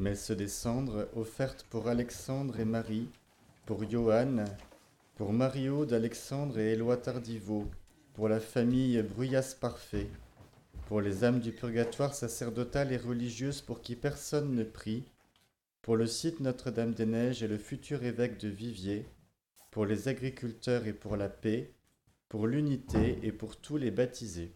Messe des cendres offerte pour Alexandre et Marie, pour Johann, pour Mario d'Alexandre et Éloi Tardiveau, pour la famille Bruyas Parfait, pour les âmes du purgatoire sacerdotal et religieuses pour qui personne ne prie, pour le site Notre-Dame-des-Neiges et le futur évêque de Viviers, pour les agriculteurs et pour la paix, pour l'unité et pour tous les baptisés.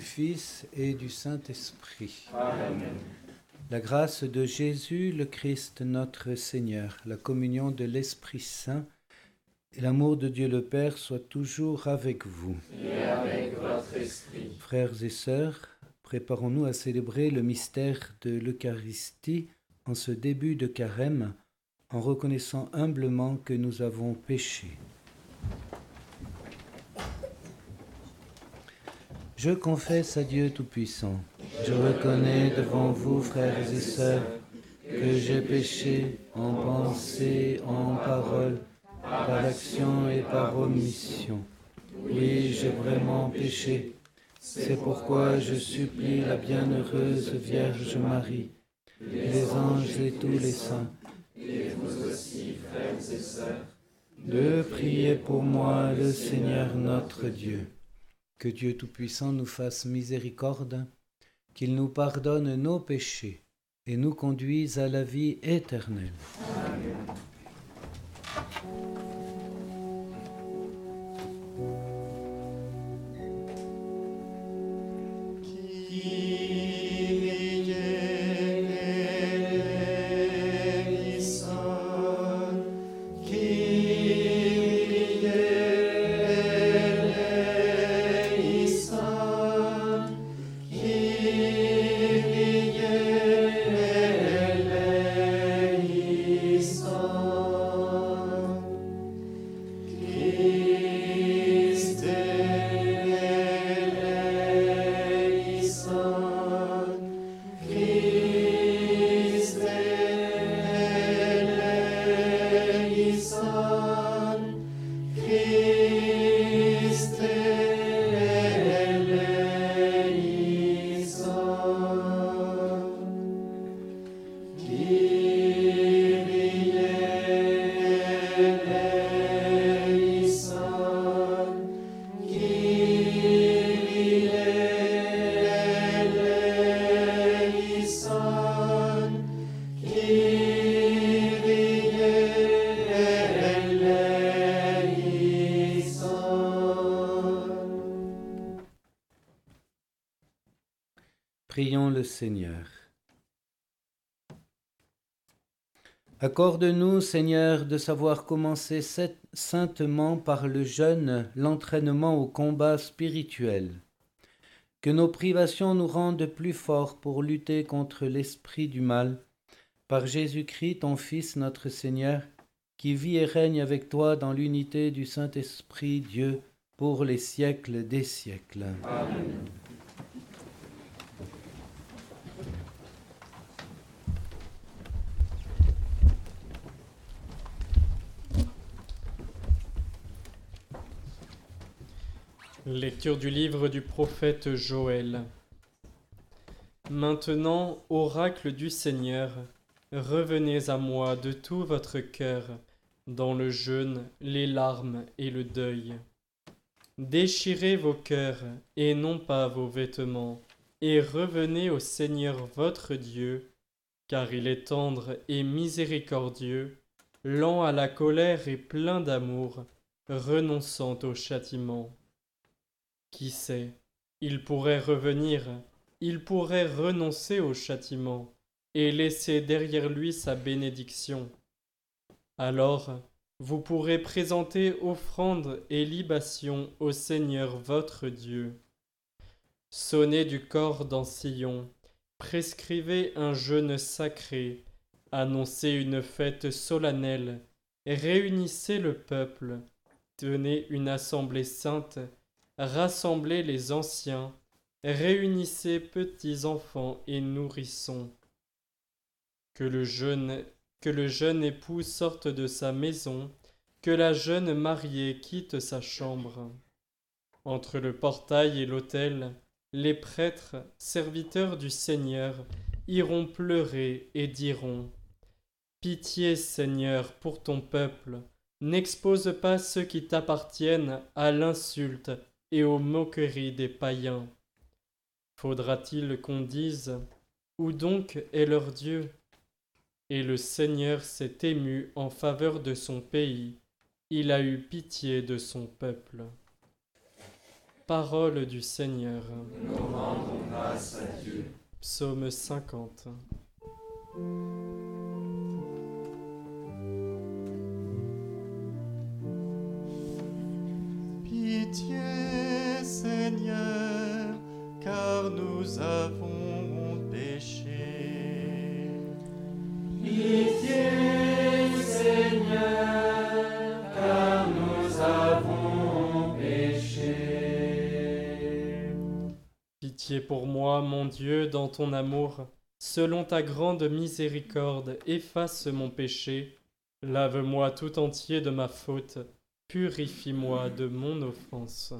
Fils et du Saint-Esprit. Amen. La grâce de Jésus le Christ notre Seigneur, la communion de l'Esprit Saint et l'amour de Dieu le Père soient toujours avec vous. Et avec votre esprit. Frères et sœurs, préparons-nous à célébrer le mystère de l'Eucharistie en ce début de carême, en reconnaissant humblement que nous avons péché. Je confesse à Dieu Tout-Puissant. Je reconnais devant vous, frères et sœurs, que j'ai péché en pensée, en parole, par action et par omission. Oui, j'ai vraiment péché. C'est pourquoi je supplie la bienheureuse Vierge Marie, les anges et tous les saints, et vous aussi, frères et sœurs, de prier pour moi le Seigneur notre Dieu. Que Dieu Tout-Puissant nous fasse miséricorde, qu'il nous pardonne nos péchés et nous conduise à la vie éternelle. Seigneur. Accorde-nous, Seigneur, de savoir commencer saintement par le jeûne l'entraînement au combat spirituel. Que nos privations nous rendent plus forts pour lutter contre l'esprit du mal. Par Jésus-Christ, ton Fils, notre Seigneur, qui vit et règne avec toi dans l'unité du Saint-Esprit, Dieu, pour les siècles des siècles. Du livre du prophète Joël. Maintenant, oracle du Seigneur, revenez à moi de tout votre cœur, dans le jeûne, les larmes et le deuil. Déchirez vos cœurs et non pas vos vêtements, et revenez au Seigneur votre Dieu, car il est tendre et miséricordieux, lent à la colère et plein d'amour, renonçant au châtiment. Qui sait, il pourrait revenir, il pourrait renoncer au châtiment, et laisser derrière lui sa bénédiction. Alors, vous pourrez présenter offrande et libation au Seigneur votre Dieu. Sonnez du corps dans Sion, prescrivez un jeûne sacré, annoncez une fête solennelle, réunissez le peuple, tenez une assemblée sainte, rassemblez les anciens, réunissez petits enfants et nourrissons. Que le jeune que le jeune époux sorte de sa maison, que la jeune mariée quitte sa chambre. Entre le portail et l'autel, les prêtres, serviteurs du Seigneur, iront pleurer et diront Pitié, Seigneur, pour ton peuple, n'expose pas ceux qui t'appartiennent à l'insulte et aux moqueries des païens. Faudra-t-il qu'on dise Où donc est leur Dieu? Et le Seigneur s'est ému en faveur de son pays, il a eu pitié de son peuple. Parole du Seigneur. Nous rendons grâce à Dieu. Psaume 50. Pitié, Seigneur, car nous avons péché. Pitié, Seigneur, car nous avons péché. Pitié pour moi, mon Dieu, dans ton amour. Selon ta grande miséricorde, efface mon péché. Lave-moi tout entier de ma faute. Purifie-moi de mon offense.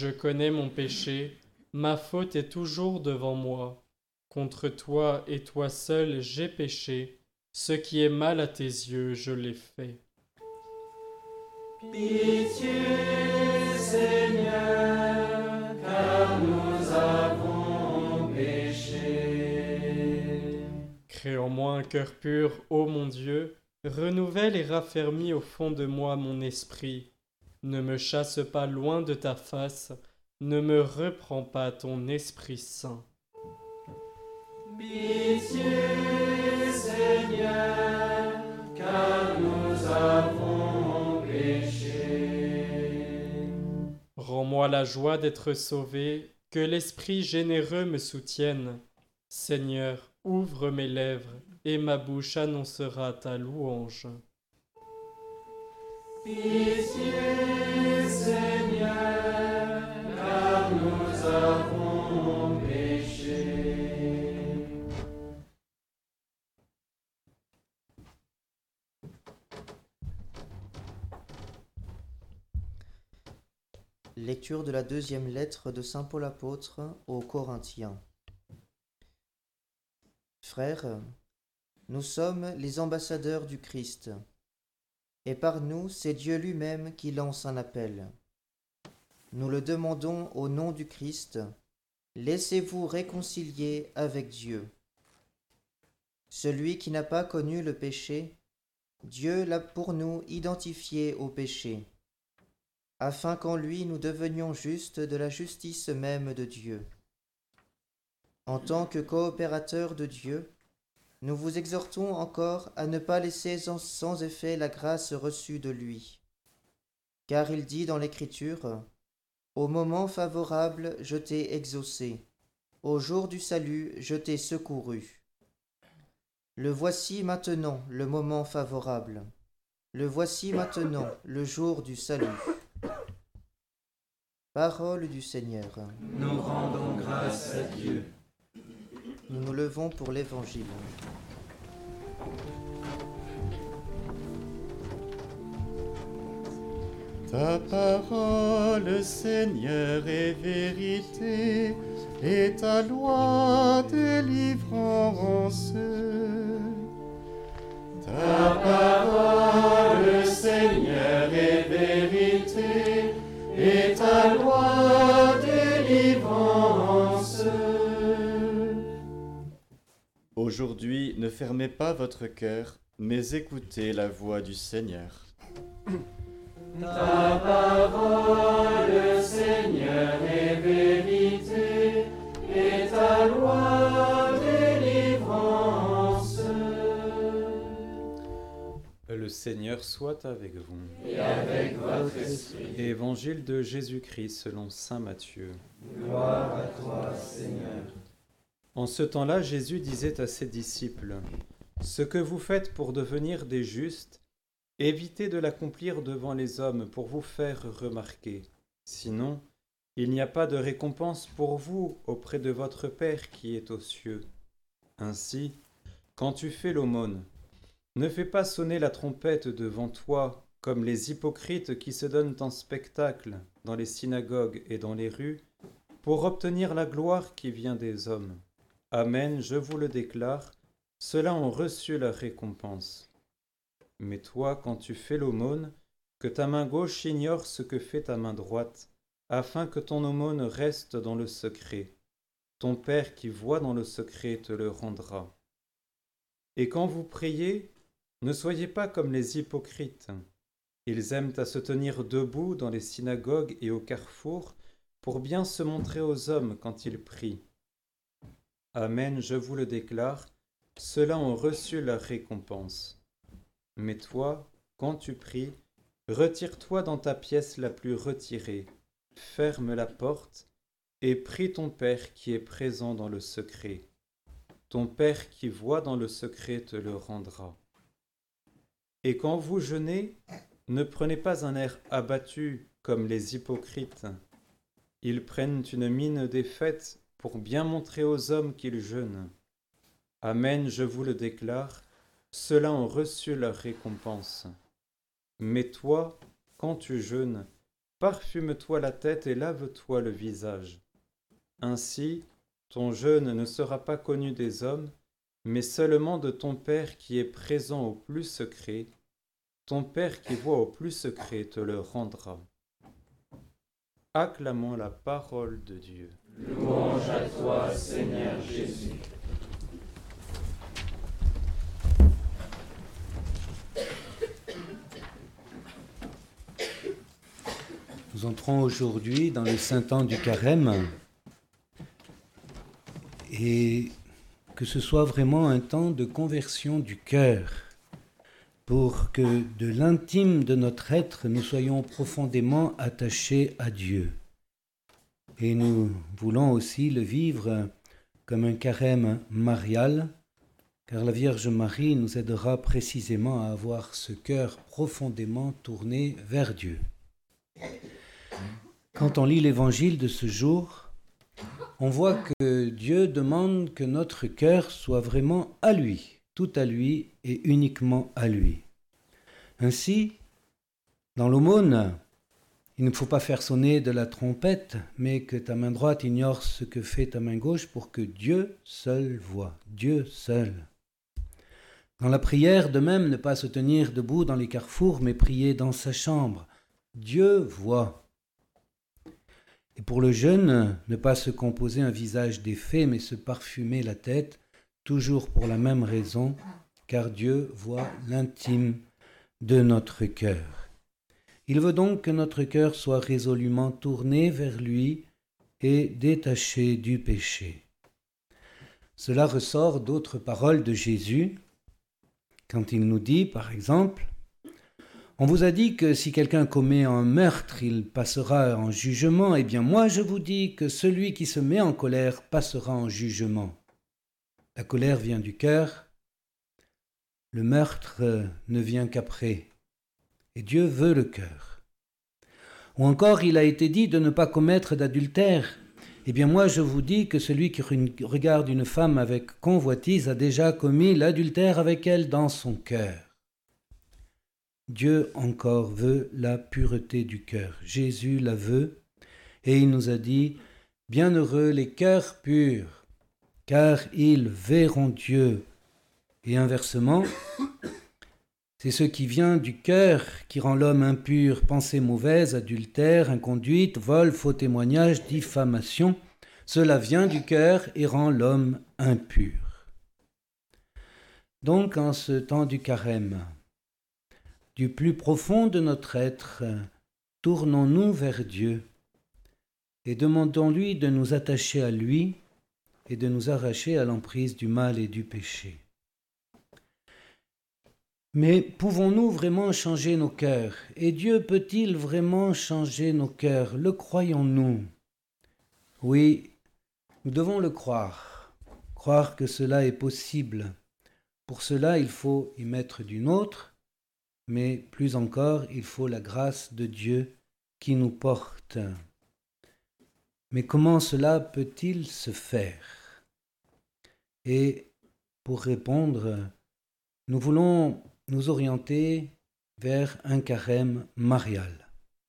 Je connais mon péché. Ma faute est toujours devant moi. Contre toi et toi seul j'ai péché. Ce qui est mal à tes yeux, je l'ai fait. Pitié, Seigneur, Crée en moi un cœur pur, ô mon Dieu, renouvelle et raffermis au fond de moi mon esprit. Ne me chasse pas loin de ta face, ne me reprends pas ton Esprit Saint. Pitié, Seigneur, car nous avons péché. Rends-moi la joie d'être sauvé, que l'Esprit généreux me soutienne. Seigneur, ouvre mes lèvres, et ma bouche annoncera ta louange. Pitié, Seigneur, car nous avons péché. Lecture de la deuxième lettre de Saint Paul apôtre aux Corinthiens. Frères, nous sommes les ambassadeurs du Christ, et par nous c'est Dieu lui-même qui lance un appel. Nous le demandons au nom du Christ, laissez-vous réconcilier avec Dieu. Celui qui n'a pas connu le péché, Dieu l'a pour nous identifié au péché afin qu'en lui nous devenions justes de la justice même de Dieu. En tant que coopérateurs de Dieu, nous vous exhortons encore à ne pas laisser sans effet la grâce reçue de lui. car il dit dans l'Écriture, Au moment favorable, je t'ai exaucé, au jour du salut, je t'ai secouru. Le voici maintenant le moment favorable, le voici maintenant le jour du salut. Parole du Seigneur. Nous rendons grâce à Dieu. Nous nous levons pour l'Évangile. Ta parole, Seigneur, est vérité, et ta loi délivrance. Ta parole, Seigneur, est vérité, et ta loi délivrance. Aujourd'hui, ne fermez pas votre cœur, mais écoutez la voix du Seigneur. Ta parole, Seigneur, est vérité, et ta loi délivrance. Le Seigneur soit avec vous. Et avec votre esprit. Évangile de Jésus-Christ selon Saint Matthieu. Gloire à toi, Seigneur. En ce temps-là, Jésus disait à ses disciples, Ce que vous faites pour devenir des justes, évitez de l'accomplir devant les hommes pour vous faire remarquer. Sinon, il n'y a pas de récompense pour vous auprès de votre Père qui est aux cieux. Ainsi, quand tu fais l'aumône, ne fais pas sonner la trompette devant toi comme les hypocrites qui se donnent en spectacle dans les synagogues et dans les rues pour obtenir la gloire qui vient des hommes. Amen, je vous le déclare, ceux-là ont reçu leur récompense. Mais toi, quand tu fais l'aumône, que ta main gauche ignore ce que fait ta main droite, afin que ton aumône reste dans le secret. Ton Père qui voit dans le secret te le rendra. Et quand vous priez, ne soyez pas comme les hypocrites. Ils aiment à se tenir debout dans les synagogues et au carrefour pour bien se montrer aux hommes quand ils prient. Amen, je vous le déclare, ceux-là ont reçu leur récompense. Mais toi, quand tu pries, retire-toi dans ta pièce la plus retirée, ferme la porte, et prie ton Père qui est présent dans le secret. Ton Père qui voit dans le secret te le rendra. Et quand vous jeûnez, ne prenez pas un air abattu comme les hypocrites. Ils prennent une mine défaite pour bien montrer aux hommes qu'ils jeûnent. Amen, je vous le déclare, ceux-là ont reçu leur récompense. Mais toi, quand tu jeûnes, parfume-toi la tête et lave-toi le visage. Ainsi, ton jeûne ne sera pas connu des hommes, mais seulement de ton Père qui est présent au plus secret. Ton Père qui voit au plus secret te le rendra. Acclamons la parole de Dieu. Louange à toi, Seigneur Jésus. Nous entrons aujourd'hui dans le saint temps du carême et que ce soit vraiment un temps de conversion du cœur pour que de l'intime de notre être nous soyons profondément attachés à Dieu. Et nous voulons aussi le vivre comme un carême marial, car la Vierge Marie nous aidera précisément à avoir ce cœur profondément tourné vers Dieu. Quand on lit l'évangile de ce jour, on voit que Dieu demande que notre cœur soit vraiment à lui, tout à lui et uniquement à lui. Ainsi, dans l'aumône, il ne faut pas faire sonner de la trompette, mais que ta main droite ignore ce que fait ta main gauche pour que Dieu seul voit, Dieu seul. Dans la prière, de même, ne pas se tenir debout dans les carrefours, mais prier dans sa chambre. Dieu voit. Et pour le jeûne, ne pas se composer un visage défait, mais se parfumer la tête, toujours pour la même raison, car Dieu voit l'intime de notre cœur. Il veut donc que notre cœur soit résolument tourné vers lui et détaché du péché. Cela ressort d'autres paroles de Jésus, quand il nous dit, par exemple, On vous a dit que si quelqu'un commet un meurtre, il passera en jugement. Eh bien moi je vous dis que celui qui se met en colère passera en jugement. La colère vient du cœur, le meurtre ne vient qu'après. Et Dieu veut le cœur. Ou encore il a été dit de ne pas commettre d'adultère. Eh bien moi je vous dis que celui qui regarde une femme avec convoitise a déjà commis l'adultère avec elle dans son cœur. Dieu encore veut la pureté du cœur. Jésus la veut et il nous a dit, Bienheureux les cœurs purs, car ils verront Dieu. Et inversement, c'est ce qui vient du cœur qui rend l'homme impur, pensée mauvaise, adultère, inconduite, vol, faux témoignage, diffamation. Cela vient du cœur et rend l'homme impur. Donc en ce temps du carême, du plus profond de notre être, tournons-nous vers Dieu et demandons-lui de nous attacher à lui et de nous arracher à l'emprise du mal et du péché. Mais pouvons-nous vraiment changer nos cœurs? Et Dieu peut-il vraiment changer nos cœurs? Le croyons-nous? Oui, nous devons le croire, croire que cela est possible. Pour cela, il faut y mettre du nôtre mais plus encore, il faut la grâce de Dieu qui nous porte. Mais comment cela peut-il se faire? Et pour répondre, nous voulons nous orienter vers un carême marial,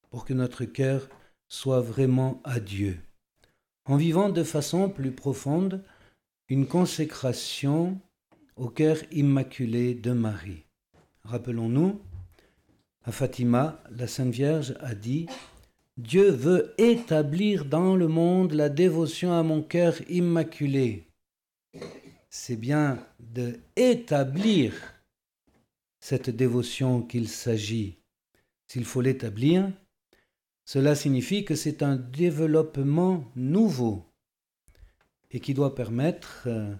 pour que notre cœur soit vraiment à Dieu, en vivant de façon plus profonde une consécration au cœur immaculé de Marie. Rappelons-nous, à Fatima, la Sainte Vierge a dit Dieu veut établir dans le monde la dévotion à mon cœur immaculé. C'est bien de établir cette dévotion qu'il s'agit. S'il faut l'établir, cela signifie que c'est un développement nouveau et qui doit permettre euh,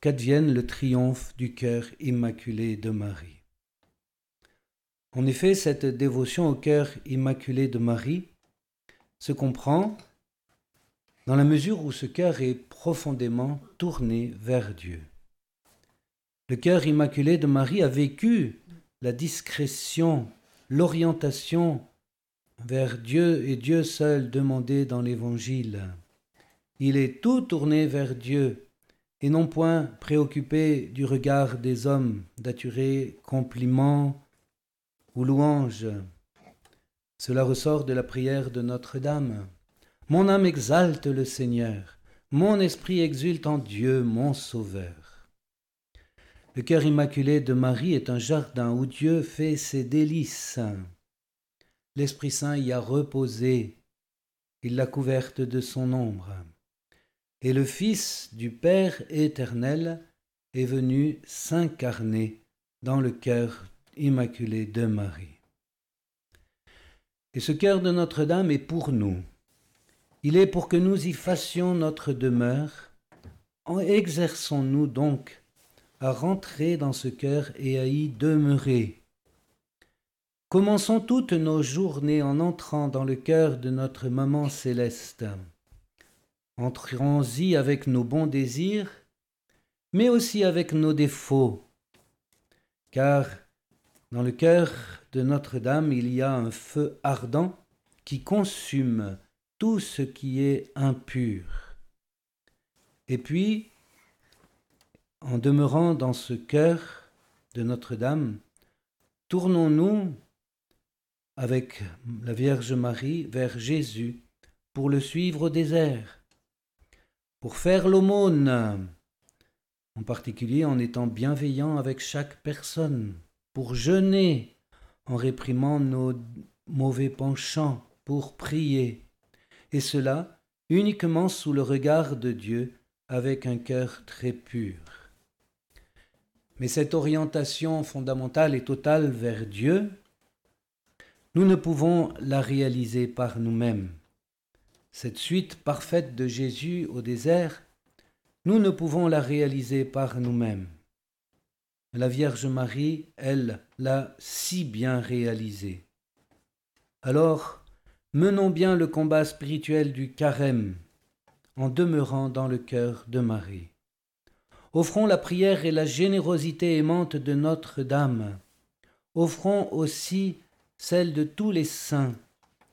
qu'advienne le triomphe du cœur immaculé de Marie. En effet, cette dévotion au cœur immaculé de Marie se comprend dans la mesure où ce cœur est profondément tourné vers Dieu. Le cœur immaculé de Marie a vécu la discrétion, l'orientation vers Dieu et Dieu seul demandé dans l'Évangile. Il est tout tourné vers Dieu et non point préoccupé du regard des hommes, d'attirer compliments, ou louange. Cela ressort de la prière de Notre-Dame. Mon âme exalte le Seigneur, mon esprit exulte en Dieu, mon Sauveur. Le cœur immaculé de Marie est un jardin où Dieu fait ses délices. L'Esprit Saint y a reposé, il l'a couverte de son ombre. Et le Fils du Père éternel est venu s'incarner dans le cœur Immaculée de Marie. Et ce cœur de Notre-Dame est pour nous. Il est pour que nous y fassions notre demeure. Exerçons-nous donc à rentrer dans ce cœur et à y demeurer. Commençons toutes nos journées en entrant dans le cœur de notre maman céleste. Entrons-y avec nos bons désirs, mais aussi avec nos défauts, car dans le cœur de Notre-Dame, il y a un feu ardent qui consume tout ce qui est impur. Et puis, en demeurant dans ce cœur de Notre-Dame, tournons-nous avec la Vierge Marie vers Jésus pour le suivre au désert, pour faire l'aumône, en particulier en étant bienveillant avec chaque personne pour jeûner en réprimant nos mauvais penchants, pour prier, et cela uniquement sous le regard de Dieu avec un cœur très pur. Mais cette orientation fondamentale et totale vers Dieu, nous ne pouvons la réaliser par nous-mêmes. Cette suite parfaite de Jésus au désert, nous ne pouvons la réaliser par nous-mêmes. La Vierge Marie, elle, l'a si bien réalisé. Alors, menons bien le combat spirituel du carême en demeurant dans le cœur de Marie. Offrons la prière et la générosité aimante de Notre-Dame. Offrons aussi celle de tous les saints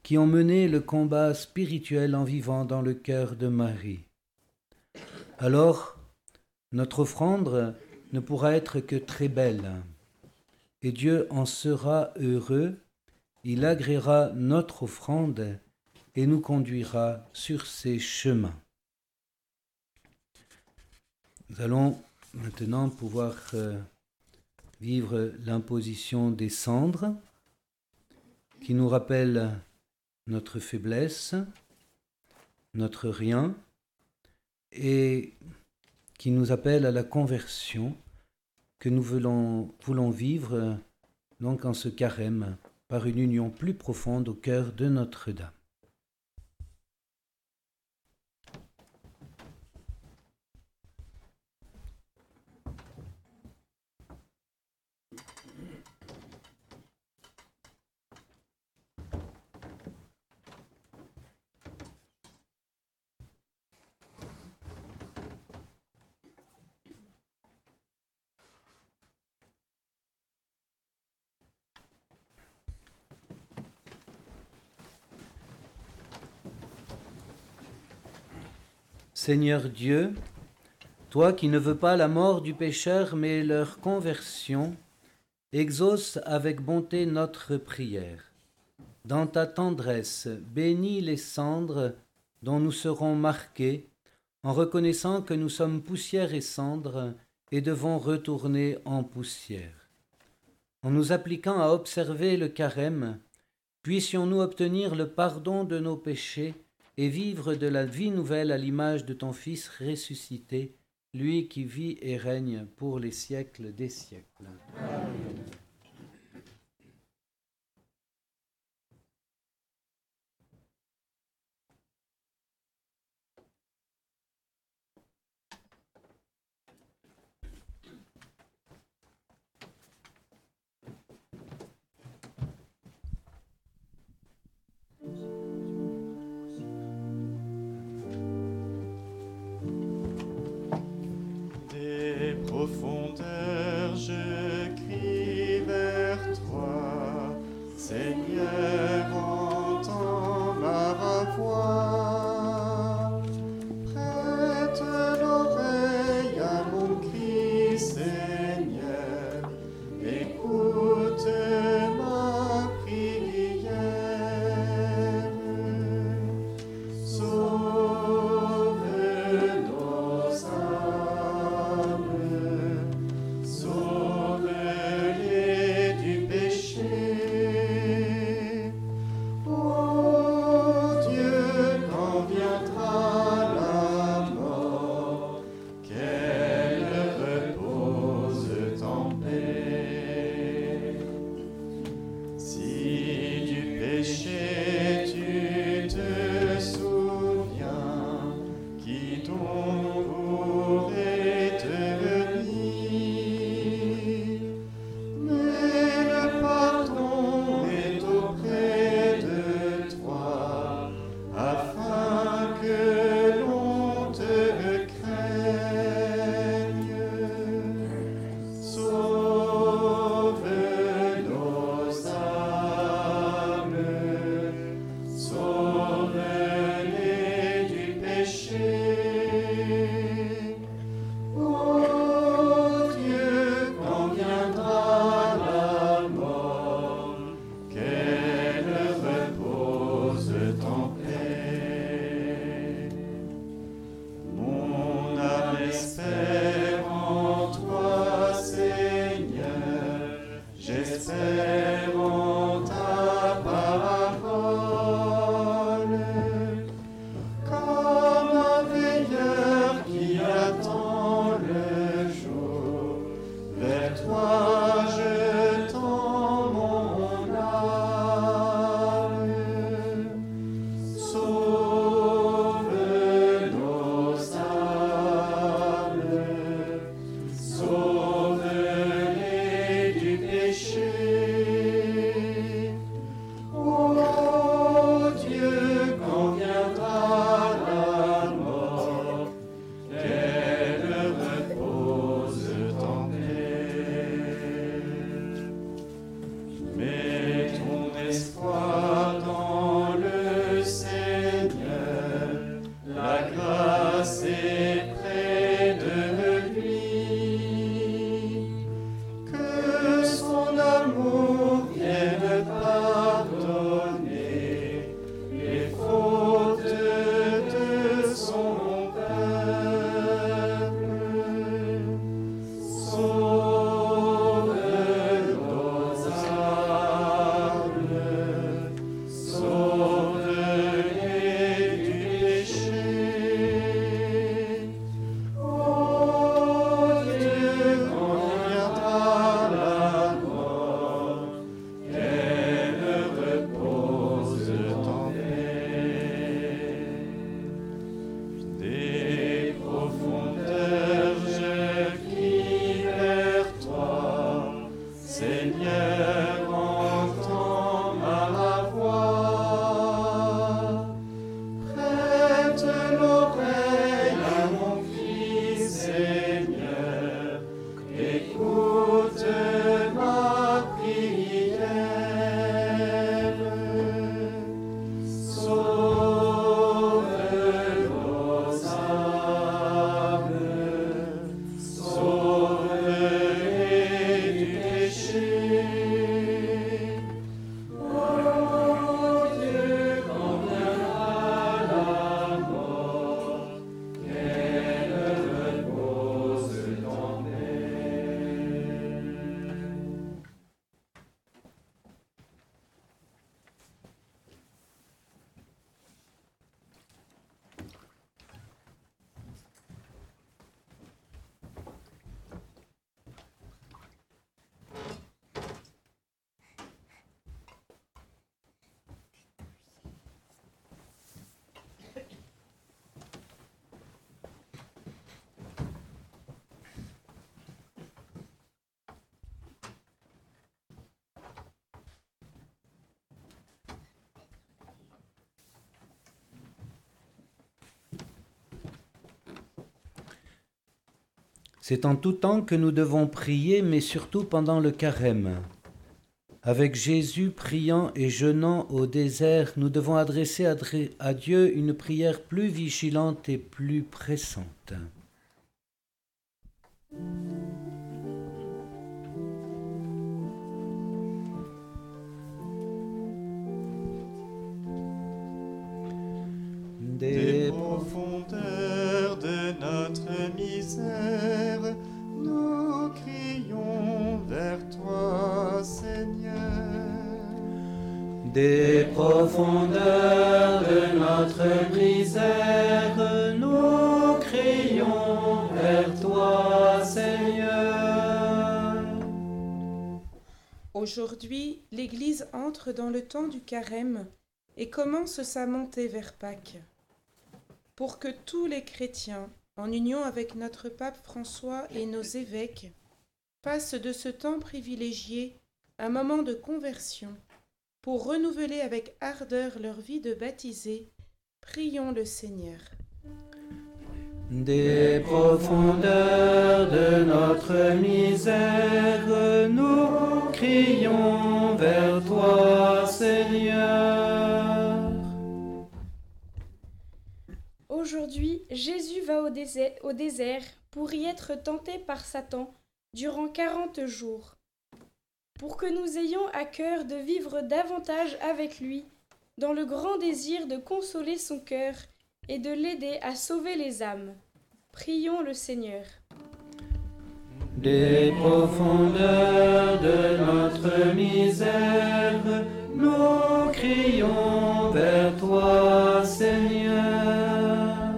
qui ont mené le combat spirituel en vivant dans le cœur de Marie. Alors, notre offrande ne pourra être que très belle, et Dieu en sera heureux, il agréera notre offrande et nous conduira sur ses chemins. Nous allons maintenant pouvoir euh, vivre l'imposition des cendres qui nous rappelle notre faiblesse, notre rien, et qui nous appelle à la conversion que nous voulons, vivre donc en ce carême par une union plus profonde au cœur de Notre-Dame. Seigneur Dieu, toi qui ne veux pas la mort du pécheur mais leur conversion, exauce avec bonté notre prière. Dans ta tendresse, bénis les cendres dont nous serons marqués, en reconnaissant que nous sommes poussière et cendres et devons retourner en poussière. En nous appliquant à observer le carême, puissions-nous obtenir le pardon de nos péchés et vivre de la vie nouvelle à l'image de ton Fils ressuscité, lui qui vit et règne pour les siècles des siècles. C'est en tout temps que nous devons prier, mais surtout pendant le carême. Avec Jésus priant et jeûnant au désert, nous devons adresser à Dieu une prière plus vigilante et plus pressante. Des profondeurs de notre misère, nous crions vers toi, Seigneur. Aujourd'hui, l'Église entre dans le temps du carême et commence sa montée vers Pâques. Pour que tous les chrétiens, en union avec notre pape François et nos évêques, fassent de ce temps privilégié un moment de conversion pour renouveler avec ardeur leur vie de baptisés, prions le Seigneur. Des profondeurs de notre misère, nous crions vers toi, Seigneur. Aujourd'hui, Jésus va au désert, au désert pour y être tenté par Satan durant quarante jours, pour que nous ayons à cœur de vivre davantage avec lui, dans le grand désir de consoler son cœur et de l'aider à sauver les âmes. Prions le Seigneur. Des profondeurs de notre misère, nous crions vers toi, Seigneur.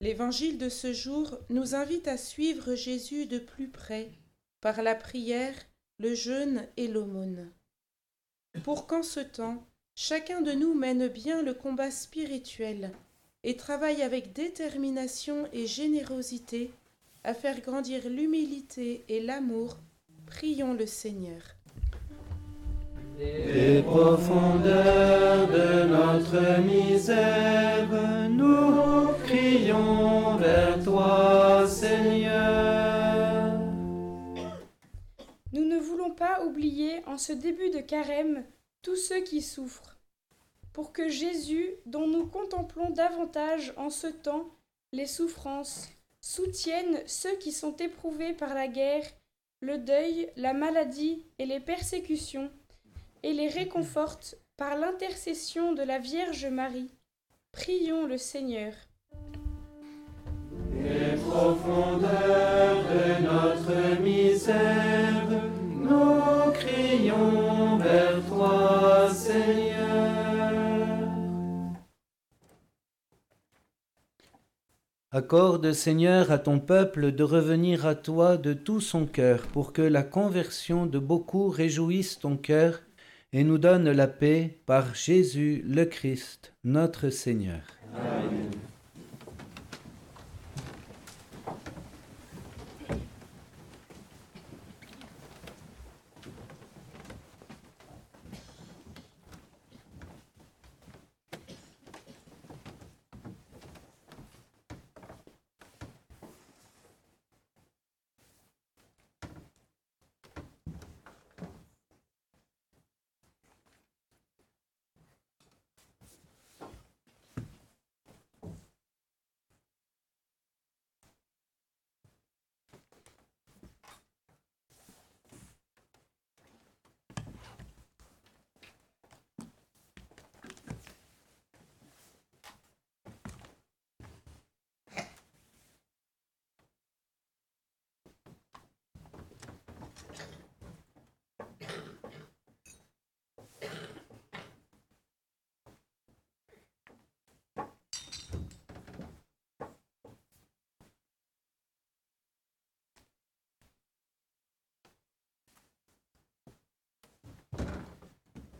L'évangile de ce jour nous invite à suivre Jésus de plus près par la prière, le jeûne et l'aumône. Pour qu'en ce temps, chacun de nous mène bien le combat spirituel et travaille avec détermination et générosité à faire grandir l'humilité et l'amour, prions le Seigneur. Des profondeurs de notre misère, nous crions vers toi, Seigneur. Pas oublier en ce début de carême tous ceux qui souffrent, pour que Jésus, dont nous contemplons davantage en ce temps les souffrances, soutienne ceux qui sont éprouvés par la guerre, le deuil, la maladie et les persécutions, et les réconforte par l'intercession de la Vierge Marie. Prions le Seigneur. Accorde, Seigneur, à ton peuple de revenir à toi de tout son cœur, pour que la conversion de beaucoup réjouisse ton cœur et nous donne la paix par Jésus le Christ, notre Seigneur.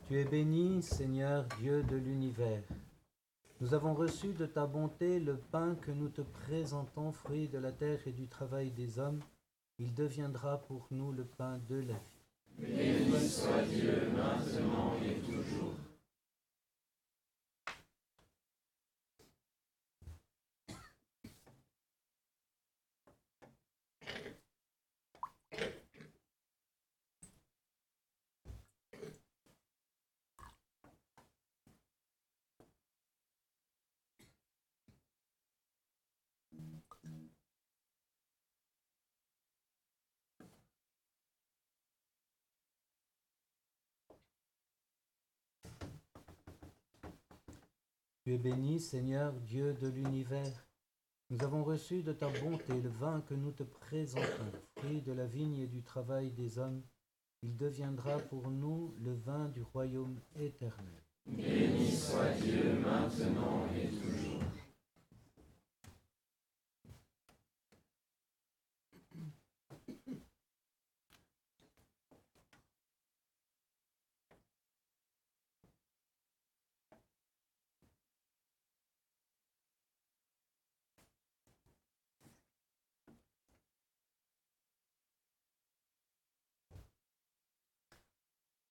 Tu es béni, Seigneur Dieu de l'univers. Nous avons reçu de ta bonté le pain que nous te présentons, fruit de la terre et du travail des hommes. Il deviendra pour nous le pain de la vie. Béni soit Dieu maintenant et toujours. Tu es béni, Seigneur, Dieu de l'univers. Nous avons reçu de ta bonté le vin que nous te présentons, fruit de la vigne et du travail des hommes. Il deviendra pour nous le vin du royaume éternel. Béni soit Dieu maintenant et toujours.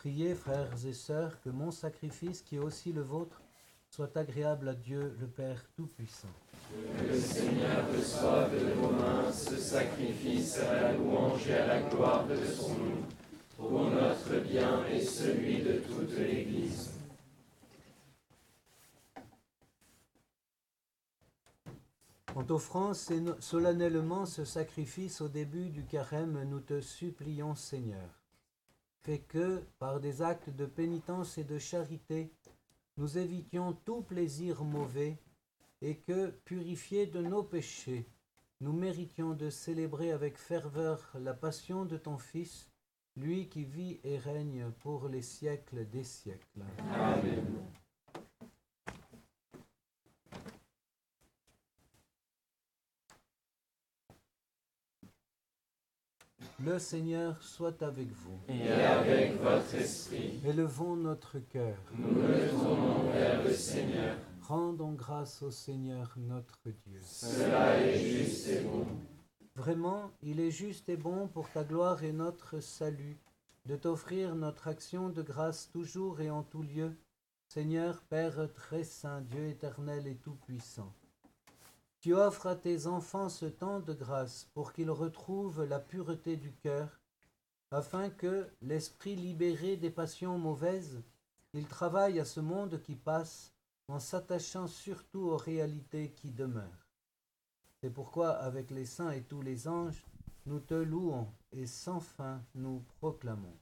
Priez, frères et sœurs, que mon sacrifice, qui est aussi le vôtre, soit agréable à Dieu, le Père Tout-Puissant. Que le Seigneur reçoive de vos mains ce sacrifice à la louange et à la gloire de son nom, pour notre bien et celui de toute l'Église. En t'offrant solennellement ce sacrifice au début du carême, nous te supplions, Seigneur fait que, par des actes de pénitence et de charité, nous évitions tout plaisir mauvais, et que, purifiés de nos péchés, nous méritions de célébrer avec ferveur la passion de ton Fils, lui qui vit et règne pour les siècles des siècles. Amen. Le Seigneur soit avec vous. Et avec votre esprit. Élevons notre cœur. Nous le tournons vers le Seigneur. Rendons grâce au Seigneur notre Dieu. Cela est juste et bon. Vraiment, il est juste et bon pour ta gloire et notre salut de t'offrir notre action de grâce toujours et en tout lieu. Seigneur, Père très saint, Dieu éternel et tout-puissant. Tu offres à tes enfants ce temps de grâce pour qu'ils retrouvent la pureté du cœur, afin que, l'esprit libéré des passions mauvaises, ils travaillent à ce monde qui passe en s'attachant surtout aux réalités qui demeurent. C'est pourquoi, avec les saints et tous les anges, nous te louons et sans fin nous proclamons.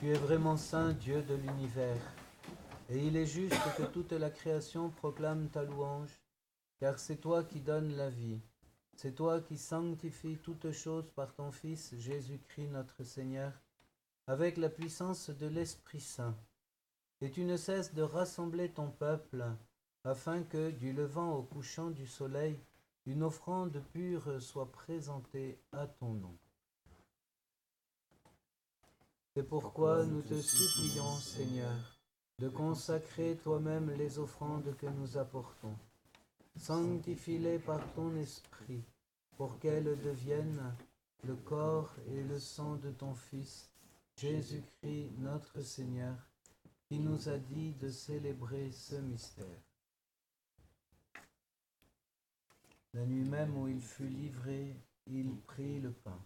Tu es vraiment saint, Dieu de l'univers, et il est juste que toute la création proclame ta louange, car c'est toi qui donnes la vie, c'est toi qui sanctifies toutes choses par ton Fils Jésus-Christ notre Seigneur, avec la puissance de l'Esprit Saint. Et tu ne cesses de rassembler ton peuple, afin que, du levant au couchant du soleil, une offrande pure soit présentée à ton nom. C'est pourquoi nous te supplions, Seigneur, de consacrer toi-même les offrandes que nous apportons. Sanctifie-les par ton esprit, pour qu'elles deviennent le corps et le sang de ton Fils, Jésus-Christ notre Seigneur, qui nous a dit de célébrer ce mystère. La nuit même où il fut livré, il prit le pain.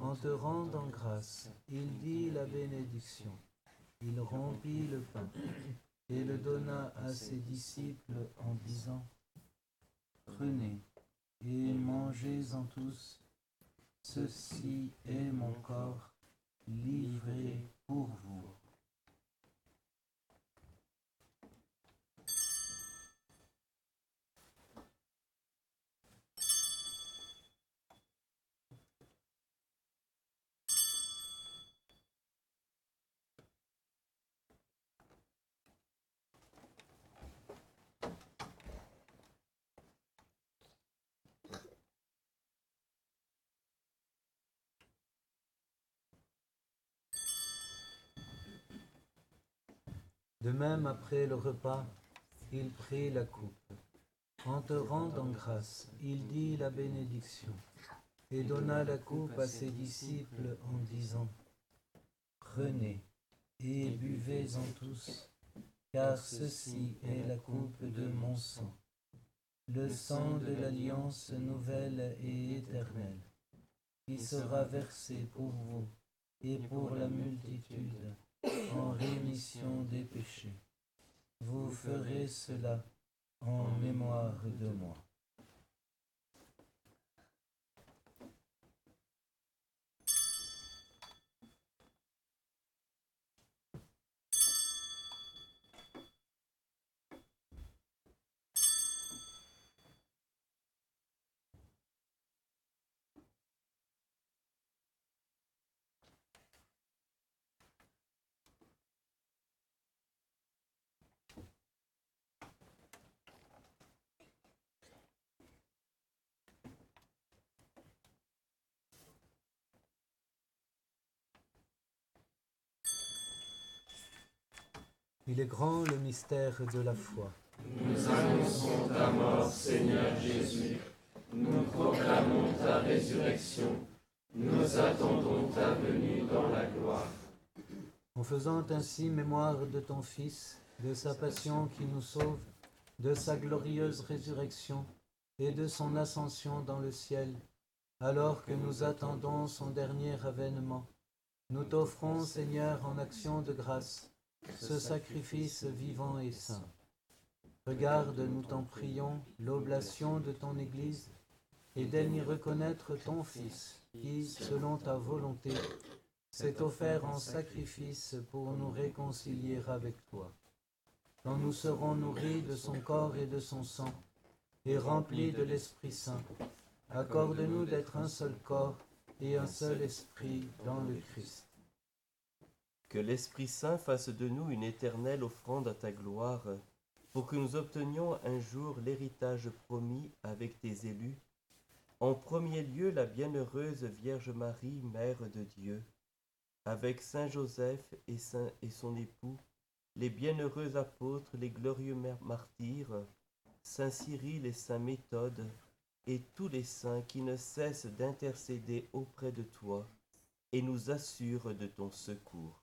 En te rendant grâce, il dit la bénédiction. Il rompit le pain et le donna à ses disciples en disant, Prenez et mangez-en tous, ceci est mon corps livré pour vous. De même, après le repas, il prit la coupe. En te rendant grâce, il dit la bénédiction et donna la coupe à ses disciples en disant, Prenez et buvez-en tous, car ceci est la coupe de mon sang, le sang de l'alliance nouvelle et éternelle, qui sera versé pour vous et pour la multitude en rémission des péchés. Vous ferez cela en mémoire de moi. Il est grand le mystère de la foi. Nous annonçons ta mort, Seigneur Jésus. Nous proclamons ta résurrection. Nous attendons ta venue dans la gloire. En faisant ainsi mémoire de ton Fils, de sa passion qui nous sauve, de sa glorieuse résurrection et de son ascension dans le ciel, alors que nous attendons son dernier avènement, nous t'offrons, Seigneur, en action de grâce, ce sacrifice vivant et saint. Regarde, nous t'en prions, l'oblation de ton Église, et d'aime y reconnaître ton Fils, qui, selon ta volonté, s'est offert en sacrifice pour nous réconcilier avec toi. Quand nous serons nourris de son corps et de son sang, et remplis de l'Esprit Saint, accorde-nous d'être un seul corps et un seul esprit dans le Christ. Que l'Esprit Saint fasse de nous une éternelle offrande à ta gloire, pour que nous obtenions un jour l'héritage promis avec tes élus. En premier lieu, la bienheureuse Vierge Marie, Mère de Dieu, avec Saint Joseph et, son époux, les bienheureux apôtres, les glorieux martyrs, Saint Cyril et Saint Méthode, et tous les saints qui ne cessent d'intercéder auprès de toi et nous assurent de ton secours.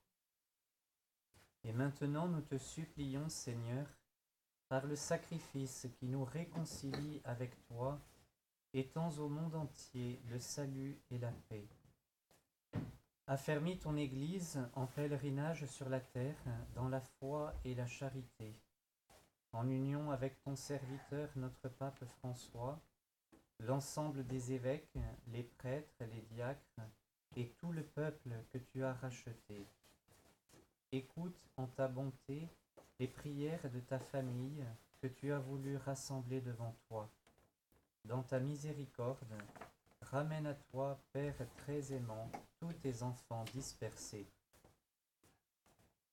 Et maintenant nous te supplions, Seigneur, par le sacrifice qui nous réconcilie avec toi, étends au monde entier le salut et la paix. Affermis ton Église en pèlerinage sur la terre, dans la foi et la charité, en union avec ton serviteur, notre pape François, l'ensemble des évêques, les prêtres, les diacres et tout le peuple que tu as racheté Écoute en ta bonté les prières de ta famille que tu as voulu rassembler devant toi. Dans ta miséricorde, ramène à toi, Père très aimant, tous tes enfants dispersés.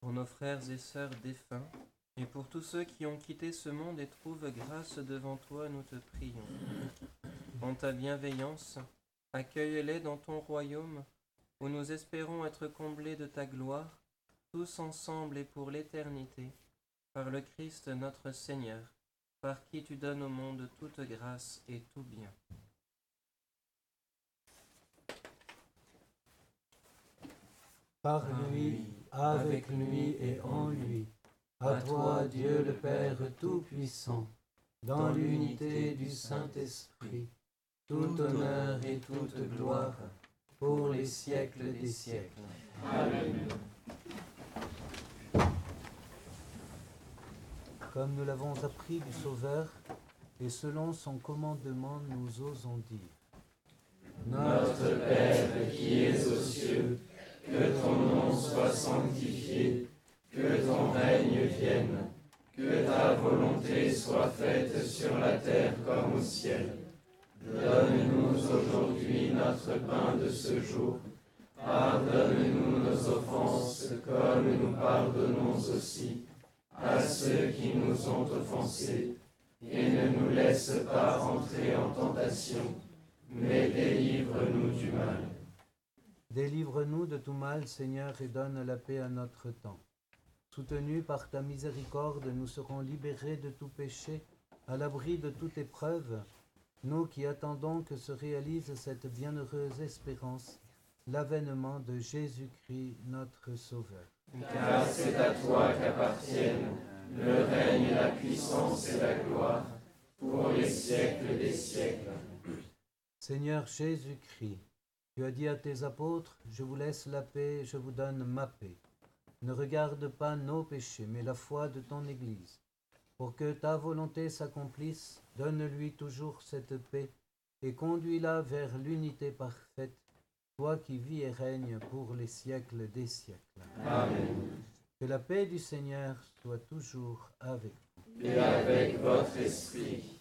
Pour nos frères et sœurs défunts, et pour tous ceux qui ont quitté ce monde et trouvent grâce devant toi, nous te prions. En ta bienveillance, accueille-les dans ton royaume, où nous espérons être comblés de ta gloire tous ensemble et pour l'éternité, par le Christ notre Seigneur, par qui tu donnes au monde toute grâce et tout bien. Par lui, avec lui et en lui, à toi Dieu le Père Tout-Puissant, dans l'unité du Saint-Esprit, tout honneur et toute gloire pour les siècles des siècles. Amen. Comme nous l'avons appris du Sauveur, et selon son commandement, nous osons dire. Notre Père qui es aux cieux, que ton nom soit sanctifié, que ton règne vienne, que ta volonté soit faite sur la terre comme au ciel. Donne-nous aujourd'hui notre pain de ce jour. Pardonne-nous nos offenses comme nous pardonnons aussi à ceux qui nous ont offensés, et ne nous laisse pas entrer en tentation, mais délivre-nous du mal. Délivre-nous de tout mal, Seigneur, et donne la paix à notre temps. Soutenus par ta miséricorde, nous serons libérés de tout péché, à l'abri de toute épreuve, nous qui attendons que se réalise cette bienheureuse espérance, l'avènement de Jésus-Christ, notre Sauveur. Car c'est à toi qu'appartiennent le règne, la puissance et la gloire, pour les siècles des siècles. Seigneur Jésus-Christ, tu as dit à tes apôtres, je vous laisse la paix, je vous donne ma paix. Ne regarde pas nos péchés, mais la foi de ton Église. Pour que ta volonté s'accomplisse, donne-lui toujours cette paix et conduis-la vers l'unité parfaite, toi qui vis et règnes pour les siècles des siècles. Amen. Que la paix du Seigneur soit toujours avec vous. Et avec votre esprit.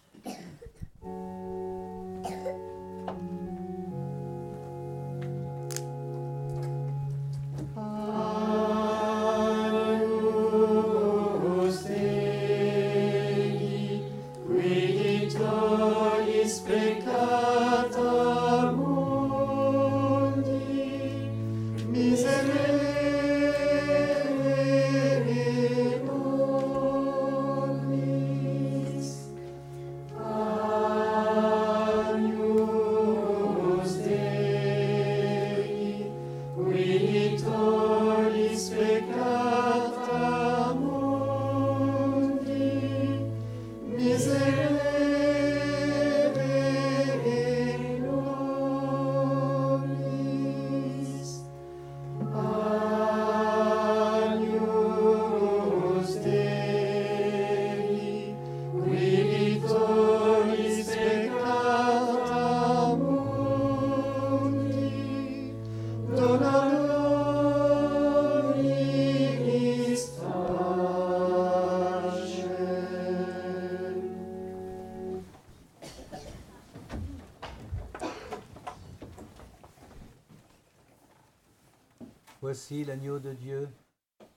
Voici l'agneau de Dieu,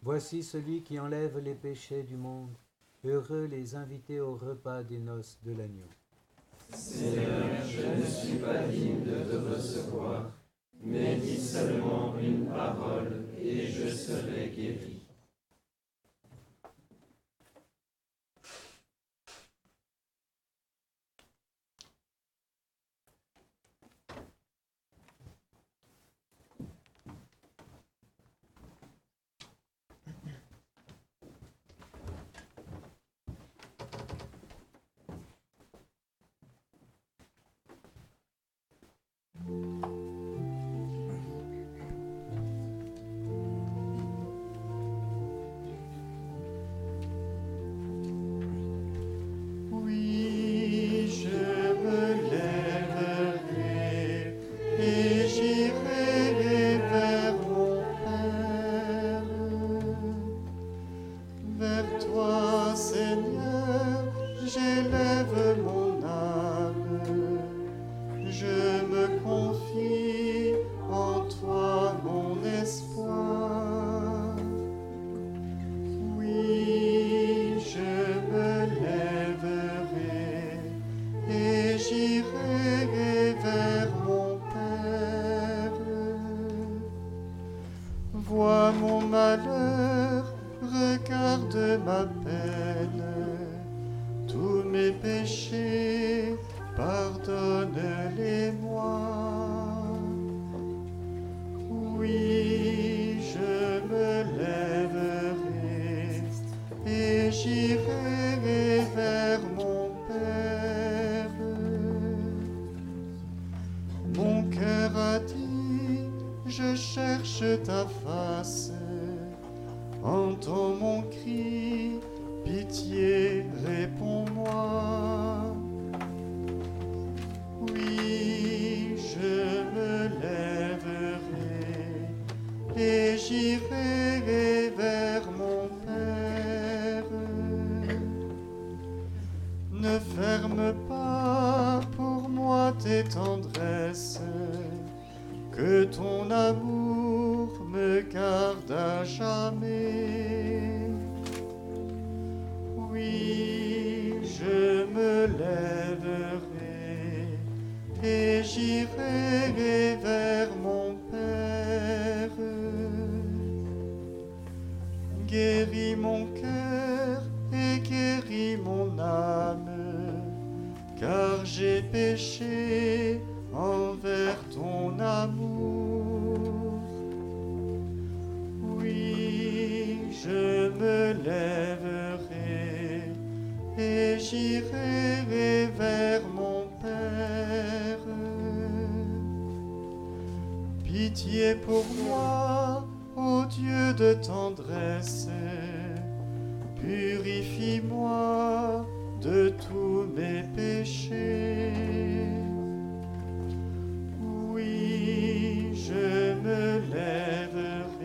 voici celui qui enlève les péchés du monde. Heureux les invités au repas des noces de l'agneau. Seigneur, je ne suis pas digne de te recevoir, mais dis seulement une parole et je serai guéri. Péchés envers ton amour. Oui, je me lèverai et j'irai vers mon Père. Pitié pour moi, ô Dieu de tendresse, purifie-moi de tous mes péchés. Oui, je me lèverai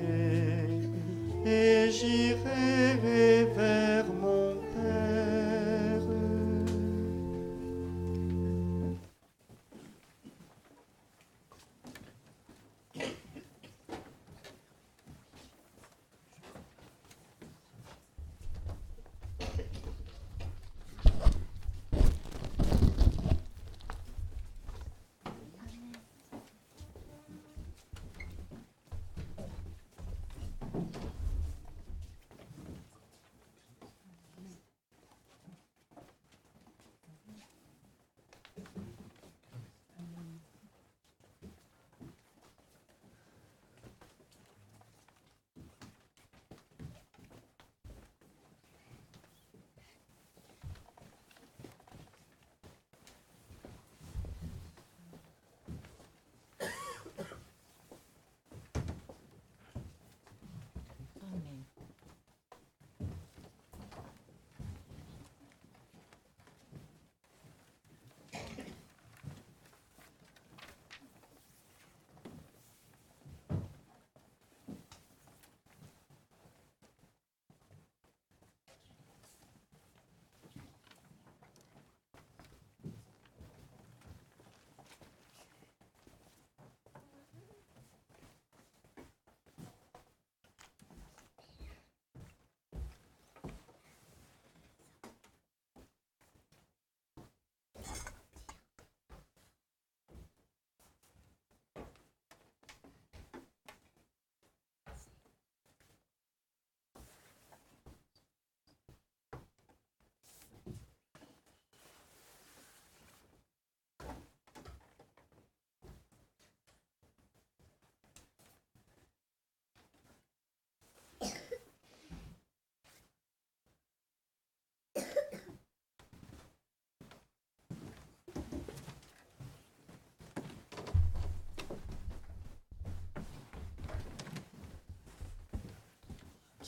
et j'irai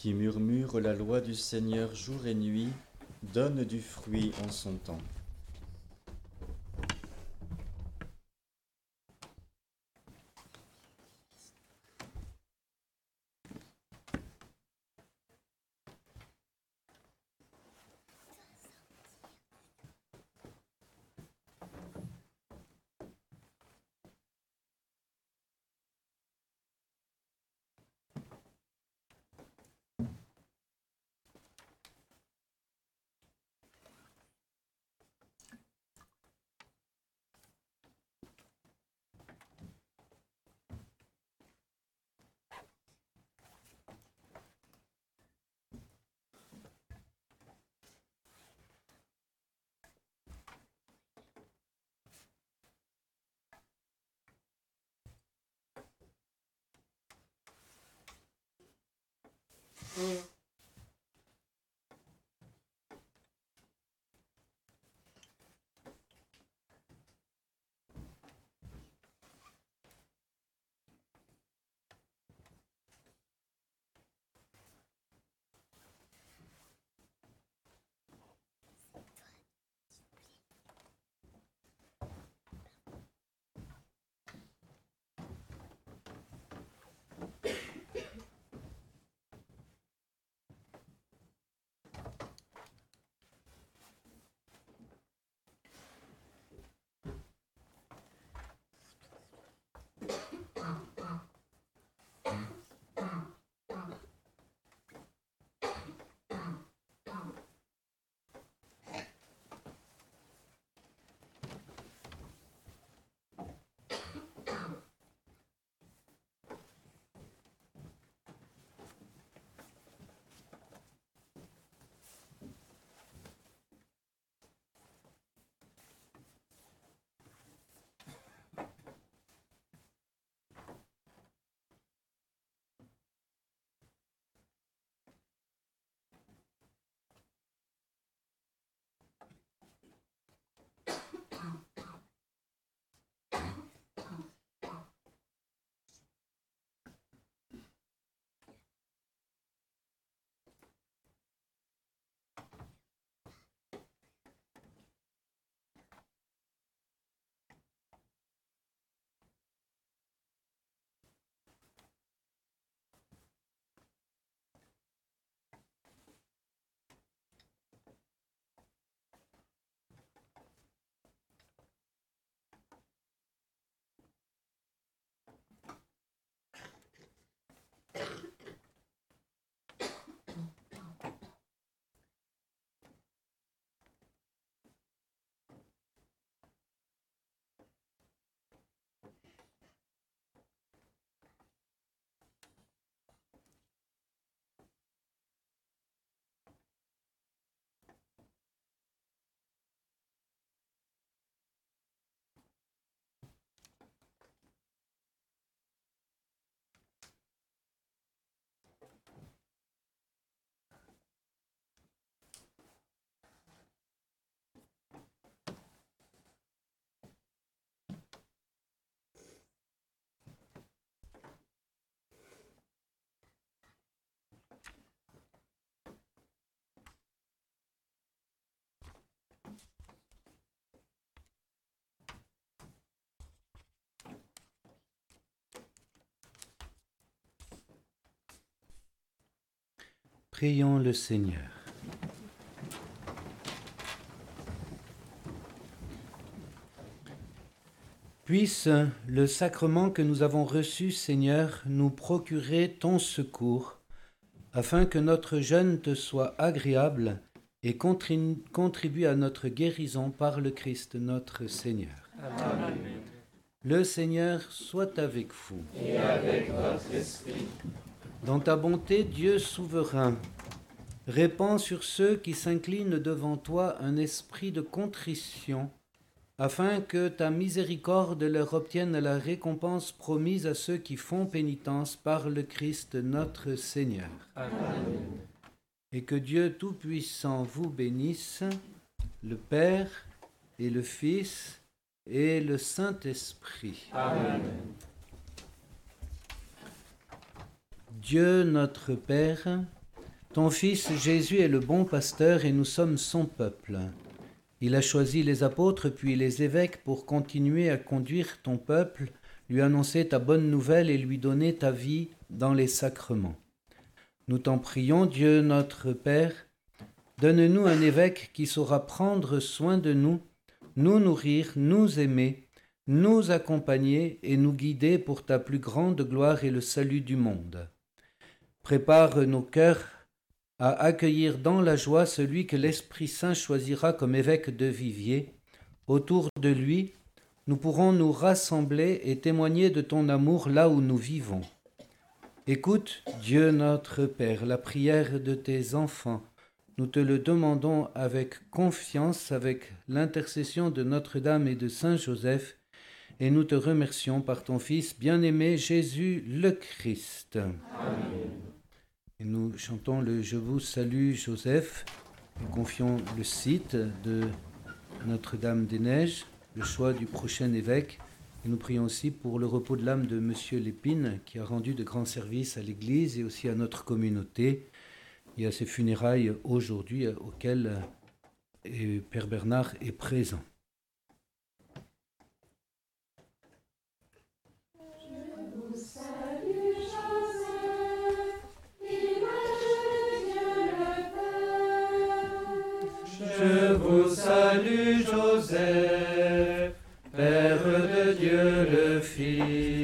qui murmure la loi du Seigneur jour et nuit, donne du fruit en son temps. Prions le Seigneur. Puisse le sacrement que nous avons reçu, Seigneur, nous procurer ton secours, afin que notre jeûne te soit agréable et contribue à notre guérison par le Christ notre Seigneur. Amen. Le Seigneur soit avec vous. Et avec votre esprit. Dans ta bonté, Dieu souverain, répands sur ceux qui s'inclinent devant toi un esprit de contrition afin que ta miséricorde leur obtienne la récompense promise à ceux qui font pénitence par le Christ notre Seigneur. Amen. Et que Dieu Tout-Puissant vous bénisse, le Père et le Fils et le Saint-Esprit. Amen. Dieu notre Père, ton Fils Jésus est le bon pasteur et nous sommes son peuple. Il a choisi les apôtres puis les évêques pour continuer à conduire ton peuple, lui annoncer ta bonne nouvelle et lui donner ta vie dans les sacrements. Nous t'en prions, Dieu notre Père, donne-nous un évêque qui saura prendre soin de nous, nous nourrir, nous aimer, nous accompagner et nous guider pour ta plus grande gloire et le salut du monde. Prépare nos cœurs à accueillir dans la joie celui que l'Esprit Saint choisira comme évêque de Vivier. Autour de lui, nous pourrons nous rassembler et témoigner de ton amour là où nous vivons. Écoute, Dieu notre Père, la prière de tes enfants. Nous te le demandons avec confiance, avec l'intercession de Notre-Dame et de Saint Joseph, et nous te remercions par ton Fils bien-aimé Jésus le Christ. Amen nous chantons le Je vous salue Joseph. Nous confions le site de Notre-Dame-des-Neiges, le choix du prochain évêque. Et nous prions aussi pour le repos de l'âme de Monsieur Lépine, qui a rendu de grands services à l'Église et aussi à notre communauté. Il y a ses funérailles aujourd'hui auxquelles euh, Père Bernard est présent. Je vous salue Joseph, Père de Dieu le Fils.